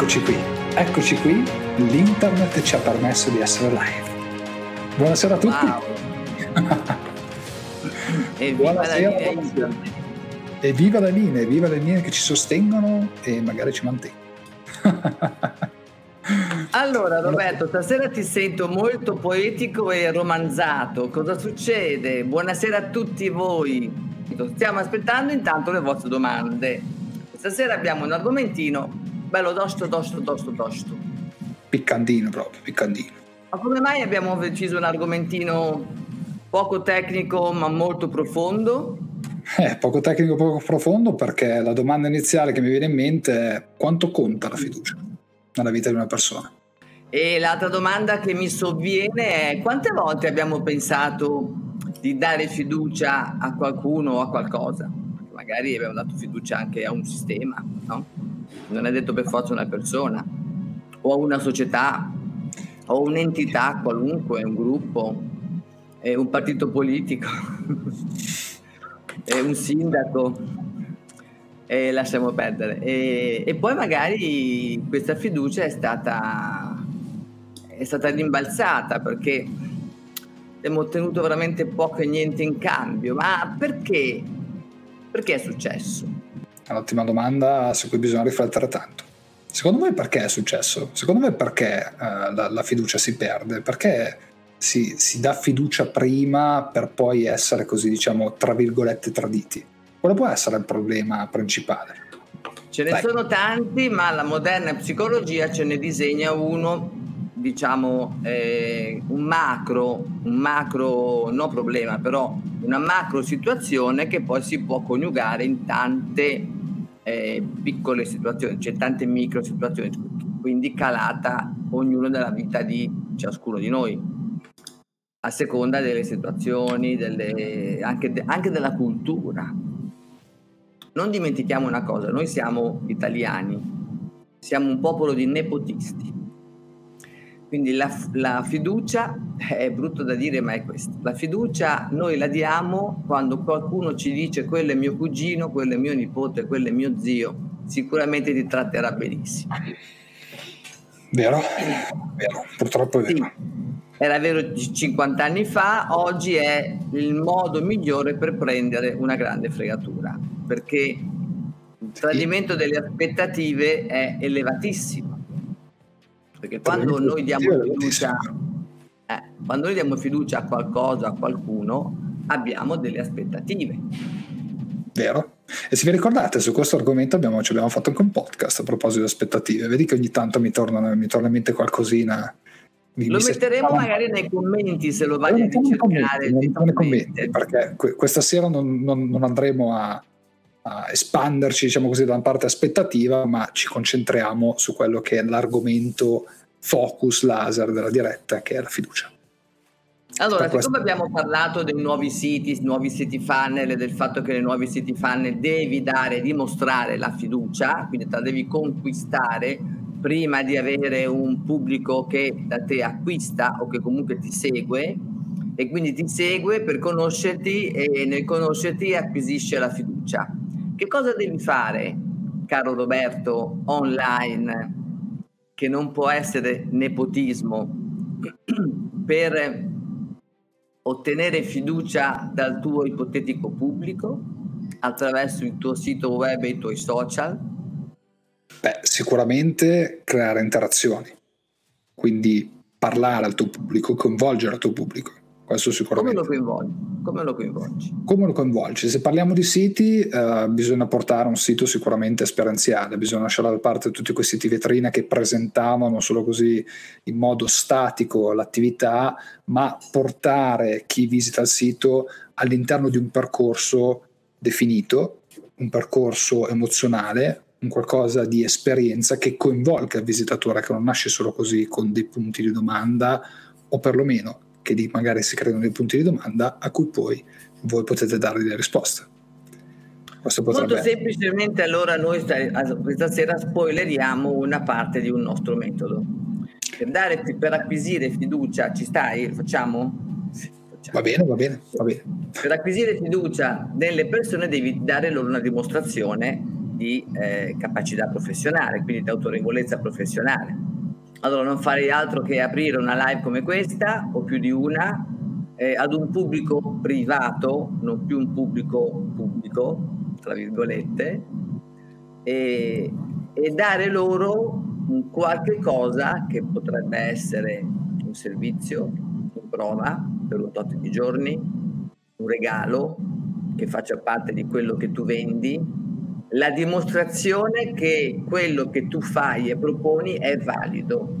Eccoci qui, eccoci qui, l'internet ci ha permesso di essere live. Buonasera a tutti. Wow. Buonasera, la linea E viva la linea, e viva le linee che ci sostengono e magari ci mantengono. allora Roberto, stasera ti sento molto poetico e romanzato. Cosa succede? Buonasera a tutti voi. Stiamo aspettando intanto le vostre domande. Stasera abbiamo un argomentino bello tosto, tosto, tosto, tosto. Piccantino proprio, piccantino. Ma come mai abbiamo deciso un argomentino poco tecnico ma molto profondo? Eh, poco tecnico, poco profondo perché la domanda iniziale che mi viene in mente è quanto conta la fiducia nella vita di una persona? E l'altra domanda che mi sovviene è quante volte abbiamo pensato di dare fiducia a qualcuno o a qualcosa? Magari abbiamo dato fiducia anche a un sistema, no? Non è detto per forza una persona, o una società, o un'entità qualunque, un gruppo, un partito politico, un sindaco, e lasciamo perdere. E, e, poi magari questa fiducia è stata, è stata rimbalzata perché abbiamo ottenuto veramente poco e niente in cambio. Ma perché? Perché è successo? È un'ottima domanda su cui bisogna riflettere tanto. Secondo voi perché è successo? Secondo me perché uh, la, la, fiducia si perde? Perché si, si, dà fiducia prima per poi essere così, diciamo, tra virgolette traditi? Quale può essere il problema principale? Ce ne Dai. sono tanti, ma la moderna psicologia ce ne disegna uno, diciamo, eh, un macro, un macro, no problema, però una macro situazione che poi si può coniugare in tante eh, piccole situazioni, cioè tante micro situazioni, quindi calata ognuno nella vita di ciascuno di noi, a seconda delle situazioni, delle, anche, de, anche della cultura. Non dimentichiamo una cosa, noi siamo italiani, siamo un popolo di nepotisti. Quindi la, la, fiducia, è brutto da dire, ma è questo. La fiducia noi la diamo quando qualcuno ci dice quello è mio cugino, quello è mio nipote, quello è mio zio, sicuramente ti tratterà benissimo. Vero, vero, purtroppo è vero. Sì, era vero 50 anni fa, oggi è il modo migliore per prendere una grande fregatura, perché il tradimento delle aspettative è elevatissimo perché quando noi diamo fiducia, eh, quando noi diamo fiducia a qualcosa, a qualcuno, abbiamo delle aspettative. Vero. E se vi ricordate, su questo argomento abbiamo, ci abbiamo fatto anche un podcast a proposito di aspettative. Vedi che ogni tanto mi torna, mi torna in mente qualcosina. Mi, lo mi metteremo magari nei commenti se lo vai a ricercare. Nei commenti, perché questa sera non, non, non andremo a, a espanderci, diciamo così, da una parte aspettativa, ma ci concentriamo su quello che è l'argomento focus laser della diretta, che è la fiducia. Allora, siccome questo... abbiamo parlato dei nuovi siti, nuovi siti funnel e del fatto che nei nuovi siti funnel devi dare, dimostrare la fiducia, quindi te la devi conquistare prima di avere un pubblico che da te acquista o che comunque ti segue e quindi ti segue per conoscerti e nel conoscerti acquisisce la fiducia. Che cosa devi fare, caro Roberto, online, che non può essere nepotismo, per ottenere fiducia dal tuo ipotetico pubblico attraverso il tuo sito web e i tuoi social? Beh, sicuramente creare interazioni, quindi parlare al tuo pubblico, coinvolgere il tuo pubblico questo sicuramente. Come lo coinvolgi? Come lo coinvolgi? Come lo coinvolgi? Se parliamo di siti, eh, bisogna portare un sito sicuramente esperienziale, bisogna lasciare da parte tutti quei siti vetrina che presentavano solo così in modo statico l'attività, ma portare chi visita il sito all'interno di un percorso definito, un percorso emozionale, un qualcosa di esperienza che coinvolga il visitatore, che non nasce solo così con dei punti di domanda o perlomeno che di, magari si creano dei punti di domanda a cui poi voi potete dare delle risposte. Questo Molto semplicemente allora noi questa sera spoileriamo una parte di un nostro metodo. Per, dare, per acquisire fiducia, ci stai? Facciamo? Facciamo. Va bene, va bene, va bene. Per acquisire fiducia nelle persone devi dare loro una dimostrazione di eh, capacità professionale, quindi di autorevolezza professionale. Allora non farei altro che aprire una live come questa o più di una eh, ad un pubblico privato, non più un pubblico pubblico, tra virgolette, e, e dare loro un qualche cosa che potrebbe essere un servizio in prova per un tot di giorni, un regalo che faccia parte di quello che tu vendi, la dimostrazione che quello che tu fai e proponi è valido.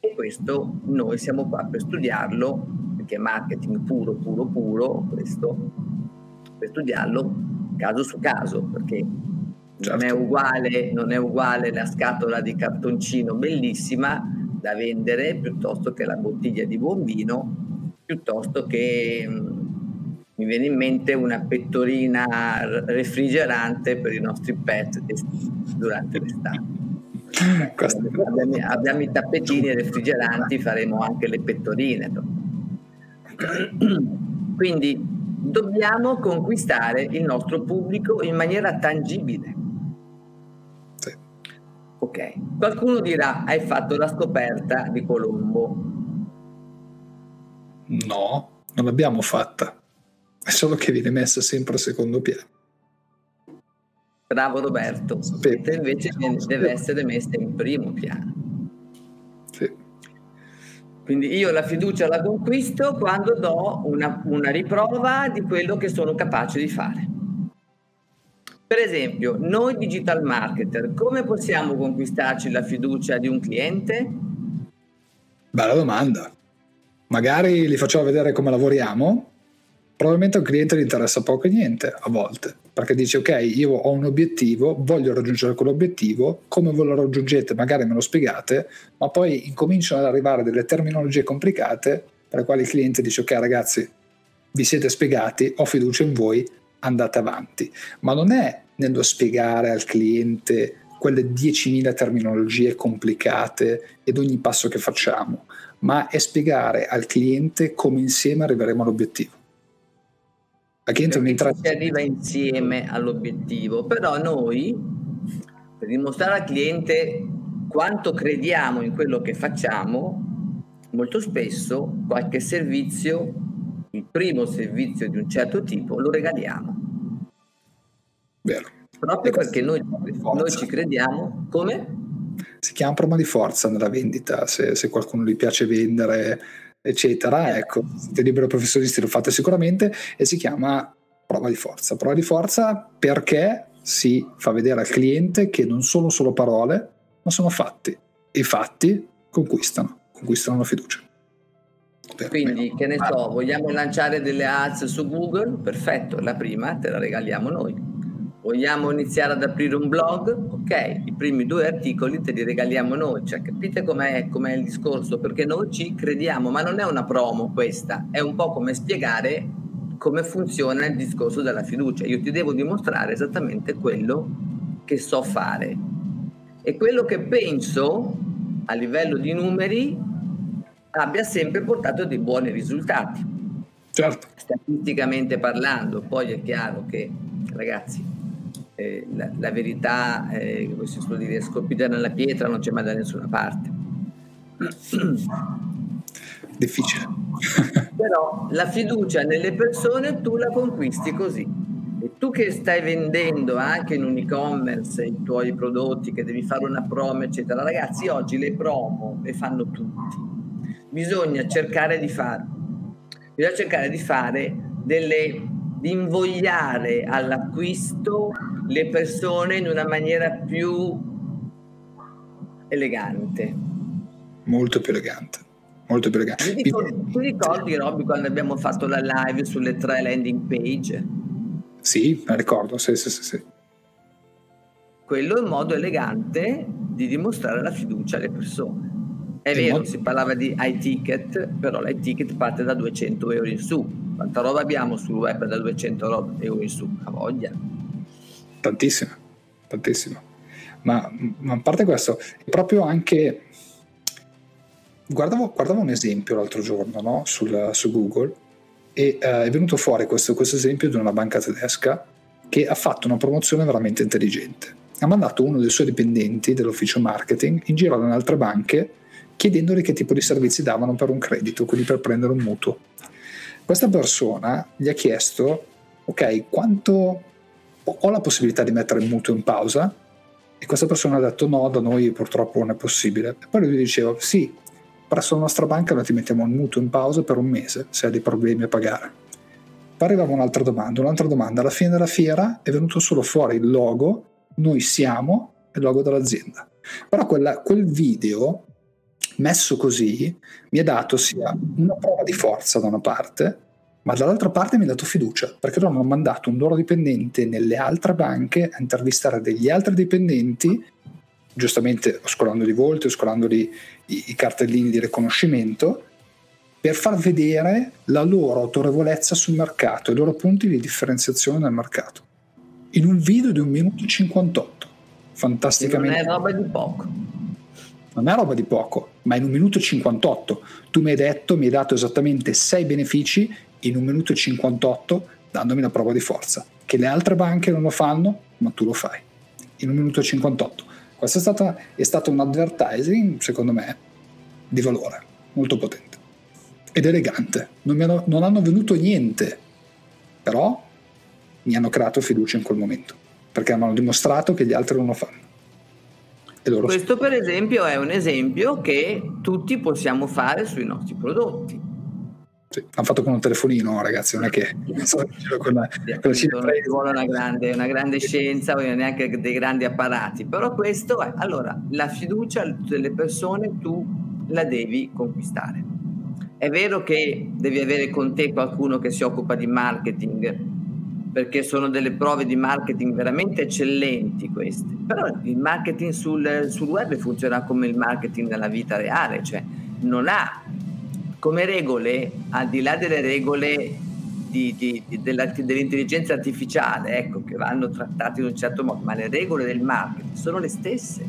E questo noi siamo qua per studiarlo, perché è marketing puro, puro, puro, questo, per studiarlo caso su caso, perché certo. non, è uguale, non è uguale la scatola di cartoncino bellissima da vendere piuttosto che la bottiglia di buon vino, piuttosto che mi viene in mente una pettorina refrigerante per i nostri pet durante l'estate. Abbiamo, abbiamo, i tappetini refrigeranti, faremo anche le pettorine. Quindi dobbiamo conquistare il nostro pubblico in maniera tangibile. Sì. Ok, qualcuno dirà hai fatto la scoperta di Colombo. No, non l'abbiamo fatta solo che viene messa sempre a secondo piano. Bravo Roberto, Sapete. invece deve essere messa in primo piano. Sì. Quindi io la fiducia la conquisto quando do una, una riprova di quello che sono capace di fare. Per esempio, noi digital marketer, come possiamo conquistarci la fiducia di un cliente? Bella domanda. Magari gli facciamo vedere come lavoriamo probabilmente al cliente gli interessa poco e niente a volte, perché dice ok, io ho un obiettivo, voglio raggiungere quell'obiettivo, come ve lo raggiungete magari me lo spiegate, ma poi incominciano ad arrivare delle terminologie complicate per le quali il cliente dice ok ragazzi, vi siete spiegati, ho fiducia in voi, andate avanti. Ma non è nello spiegare al cliente quelle 10.000 terminologie complicate ed ogni passo che facciamo, ma è spiegare al cliente come insieme arriveremo all'obiettivo un'entrata. Si arriva insieme all'obiettivo, però noi, per dimostrare al cliente quanto crediamo in quello che facciamo, molto spesso qualche servizio, il primo servizio di un certo tipo, lo regaliamo. Vero. Proprio perché noi, noi, ci crediamo come? Si chiama prova di forza nella vendita, se, se qualcuno gli piace vendere eccetera. Ecco, siete libero professionisti, lo fate sicuramente e si chiama prova di forza. Prova di forza perché si fa vedere al cliente che non sono solo parole, ma sono fatti. E i fatti conquistano, conquistano la fiducia. Per Quindi, me. che ne so, vogliamo lanciare delle ads su Google? Perfetto, la prima te la regaliamo noi. Vogliamo iniziare ad aprire un blog? Ok, i primi due articoli te li regaliamo noi. Cioè, capite com'è, com'è il discorso? Perché noi ci crediamo, ma non è una promo questa, è un po' come spiegare come funziona il discorso della fiducia. Io ti devo dimostrare esattamente quello che so fare e quello che penso a livello di numeri abbia sempre portato dei buoni risultati. Certo. Statisticamente parlando, poi è chiaro che, ragazzi, eh, la, la, verità, eh, come si suol dire, scolpita nella pietra non c'è mai da nessuna parte. Difficile. Però la fiducia nelle persone tu la conquisti così. E tu che stai vendendo anche in un e-commerce i tuoi prodotti, che devi fare una promo, eccetera, ragazzi, oggi le promo le fanno tutti. Bisogna cercare di fare, bisogna cercare di fare delle di invogliare all'acquisto le persone in una maniera più elegante. Molto più elegante. Molto più elegante. Ti ricordi, ti ricordi Robby quando abbiamo fatto la live sulle tre landing page? Sì, la ricordo, sì, sì, sì, sì. Quello è un modo elegante di dimostrare la fiducia alle persone. È vero, modo... si parlava di iTicket, però l'iTicket parte da 200 euro in su. Quanta roba abbiamo sul web da 200 euro in su? A voglia tantissimo, tantissimo. Ma, ma, a parte questo, proprio anche... Guardavo, guardavo un esempio l'altro giorno no? Sul, su Google e uh, è venuto fuori questo, questo esempio di una banca tedesca che ha fatto una promozione veramente intelligente. ha mandato uno dei suoi dipendenti dell'ufficio marketing in giro ad altre banche chiedendogli che tipo di servizi davano per un credito, quindi per prendere un mutuo. Questa persona gli ha chiesto, ok, quanto ho la possibilità di mettere il mutuo in pausa? E questa persona ha detto no, da noi purtroppo non è possibile. E poi lui diceva sì, presso la nostra banca noi ti mettiamo il mutuo in pausa per un mese se hai dei problemi a pagare. Poi arrivava un'altra domanda, un'altra domanda. Alla fine della fiera è venuto solo fuori il logo, noi siamo, il logo dell'azienda. Però quella, quel video messo così mi ha dato sia una prova di forza da una parte, ma dall'altra parte mi ha dato fiducia, perché loro hanno mandato un loro dipendente nelle altre banche a intervistare degli altri dipendenti, giustamente oscolando di volti, oscolando i, i cartellini di riconoscimento, per far vedere la loro autorevolezza sul mercato, i loro punti di differenziazione nel mercato. In un video di un minuto e 58, fantasticamente. Non è roba di poco non è roba di poco, ma in un minuto e 58 tu mi hai detto, mi hai dato esattamente 6 benefici in un minuto e 58 dandomi una prova di forza, che le altre banche non lo fanno, ma tu lo fai, in un minuto e 58. Questo è, stata, è stato un advertising, secondo me, di valore, molto potente ed elegante. Non, hanno, non hanno venuto niente, però mi hanno creato fiducia in quel momento, perché hanno dimostrato che gli altri non lo fanno. Questo per esempio è un esempio che tutti possiamo fare sui nostri prodotti. Sì, hanno fatto con un telefonino, ragazzi, non è che con la, con la vuole una grande, una grande scienza, non neanche dei grandi apparati, però questo è, allora, la fiducia delle persone tu la devi conquistare. È vero che devi avere con te qualcuno che si occupa di marketing, perché sono delle prove di marketing veramente eccellenti queste. Però il marketing sul, sul, web funziona come il marketing nella vita reale, cioè non ha come regole, al di là delle regole di, di, della, dell'intelligenza artificiale, ecco, che vanno trattate in un certo modo, ma le regole del marketing sono le stesse.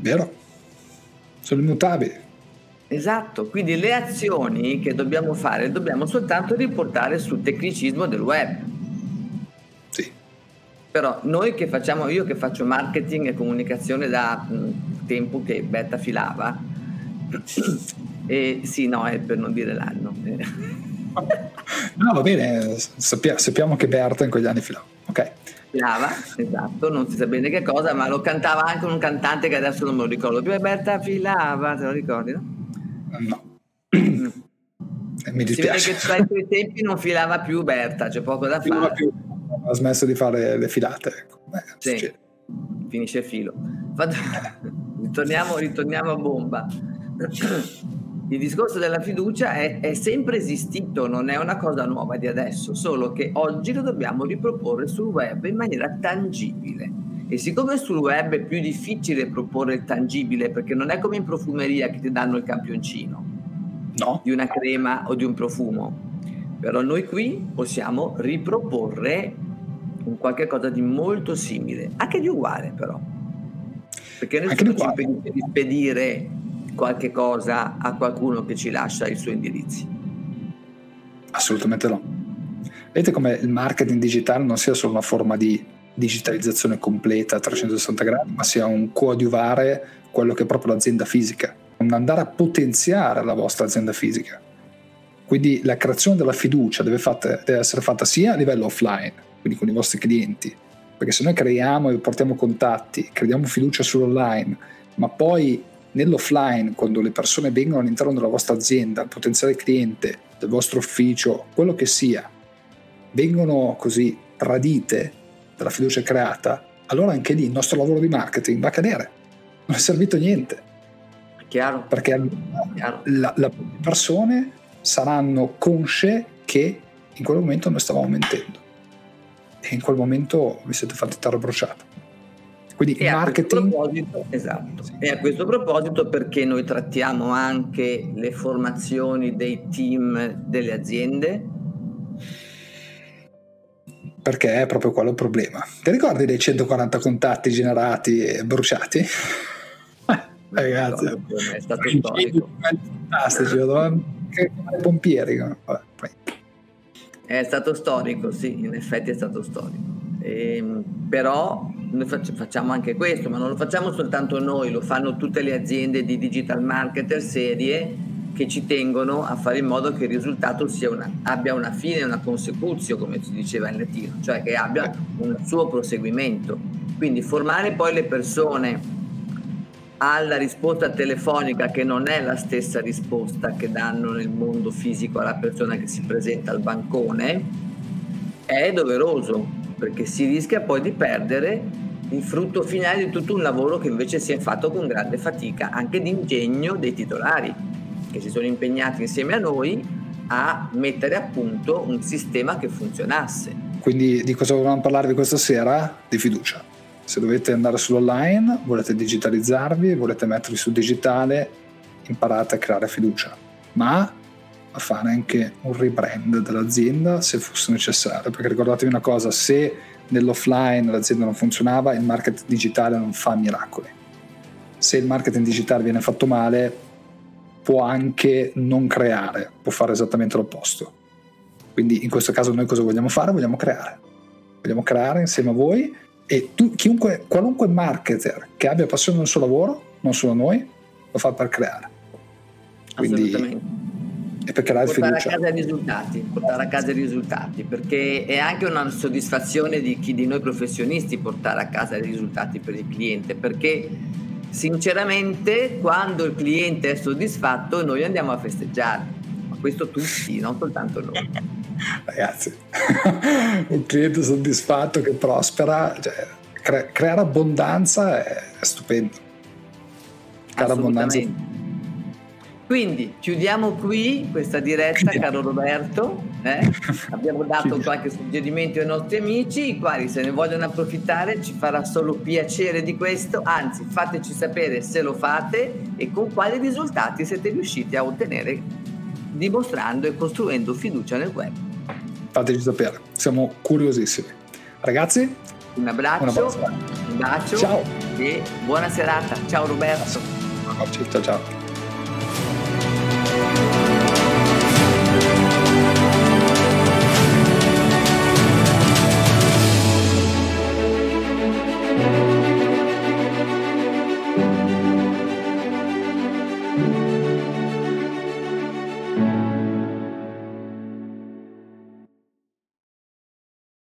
Vero, sono immutabili. Esatto, quindi le azioni che dobbiamo fare dobbiamo soltanto riportare sul tecnicismo del web però noi che facciamo, io che faccio marketing e comunicazione da mh, tempo che Berta filava, e sì, no, è per non dire l'anno. no, va bene, sappia, sappiamo che Berta in quegli anni filava. Ok. Filava, esatto, non si sa bene che cosa, ma lo cantava anche un cantante che adesso non me lo ricordo più. Berta filava, te lo ricordi, no? No. Mm. Mi dispiace. Che ai tuoi tempi non filava più Berta, c'è poco da fare. Più ha smesso di fare le filate. Ecco. Beh, sì, finisce il filo. ritorniamo, ritorniamo a bomba. Il discorso della fiducia è, è, sempre esistito, non è una cosa nuova di adesso, solo che oggi lo dobbiamo riproporre sul web in maniera tangibile. E siccome sul web è più difficile proporre il tangibile, perché non è come in profumeria che ti danno il campioncino no. di una crema o di un profumo, però noi qui possiamo riproporre un qualche cosa di molto simile, anche di uguale però. Perché nessuno ci impedisce di spedire qualche cosa a qualcuno che ci lascia i suoi indirizzi. Assolutamente no. Vedete come il marketing digitale non sia solo una forma di digitalizzazione completa a 360 gradi, ma sia un coadiuvare quello che è proprio l'azienda fisica, un andare a potenziare la vostra azienda fisica. Quindi la creazione della fiducia deve, fatta, deve essere fatta sia a livello offline, quindi con i vostri clienti. Perché se noi creiamo e portiamo contatti, creiamo fiducia sull'online, ma poi nell'offline, quando le persone vengono all'interno della vostra azienda, il potenziale cliente, del vostro ufficio, quello che sia, vengono così tradite dalla fiducia creata, allora anche lì il nostro lavoro di marketing va a cadere. Non è servito niente. Chiaro. Perché Chiaro. le persone saranno consce che in quel momento noi stavamo mentendo e in quel momento vi siete fatti terra bruciata. Quindi e il marketing... esatto. Sì. E a questo proposito perché noi trattiamo anche le formazioni dei team delle aziende? Perché è proprio quello il problema. Ti ricordi dei 140 contatti generati e bruciati? Eh, ragazzi, è stato storico. Fantastici, che pompieri. Vabbè, poi. È stato storico, sì, in effetti è stato storico. Ehm, però facciamo anche questo, ma non lo facciamo soltanto noi, lo fanno tutte le aziende di digital marketer serie che ci tengono a fare in modo che il risultato una, abbia una fine, una consecutio, come si diceva in latino, cioè che abbia un suo proseguimento. Quindi formare poi le persone alla risposta telefonica che non è la stessa risposta che danno nel mondo fisico alla persona che si presenta al bancone è doveroso perché si rischia poi di perdere il frutto finale di tutto un lavoro che invece si è fatto con grande fatica, anche di ingegno dei titolari che si sono impegnati insieme a noi a mettere a punto un sistema che funzionasse. Quindi di cosa volevamo parlarvi questa sera? Di fiducia. Se dovete andare sull'online, volete digitalizzarvi, volete mettervi sul digitale, imparate a creare fiducia. Ma a fare anche un rebrand dell'azienda se fosse necessario, perché ricordatevi una cosa, se nell'offline l'azienda non funzionava, il marketing digitale non fa miracoli. Se il marketing digitale viene fatto male, può anche non creare, può fare esattamente l'opposto. Quindi in questo caso noi cosa vogliamo fare? Vogliamo creare. Vogliamo creare insieme a voi e tu, chiunque, qualunque marketer che abbia passione nel suo lavoro, non solo noi, lo fa per creare. Quindi e per creare portare fiducia. a casa i risultati, portare a casa i risultati, perché è anche una soddisfazione di chi di noi professionisti portare a casa i risultati per il cliente, perché sinceramente quando il cliente è soddisfatto noi andiamo a festeggiare, ma questo tutti, non soltanto noi. Ragazzi, un cliente soddisfatto che prospera, cioè, cre- creare abbondanza è, è stupendo. Creare abbondanza quindi chiudiamo qui questa diretta, caro Roberto. Eh? Abbiamo dato qualche suggerimento ai nostri amici, i quali se ne vogliono approfittare ci farà solo piacere di questo. Anzi, fateci sapere se lo fate e con quali risultati siete riusciti a ottenere dimostrando e costruendo fiducia nel web. Fateci sapere, siamo curiosissimi. Ragazzi, un abbraccio, un bacio ciao. e buona serata. Ciao Roberto. Ciao ciao.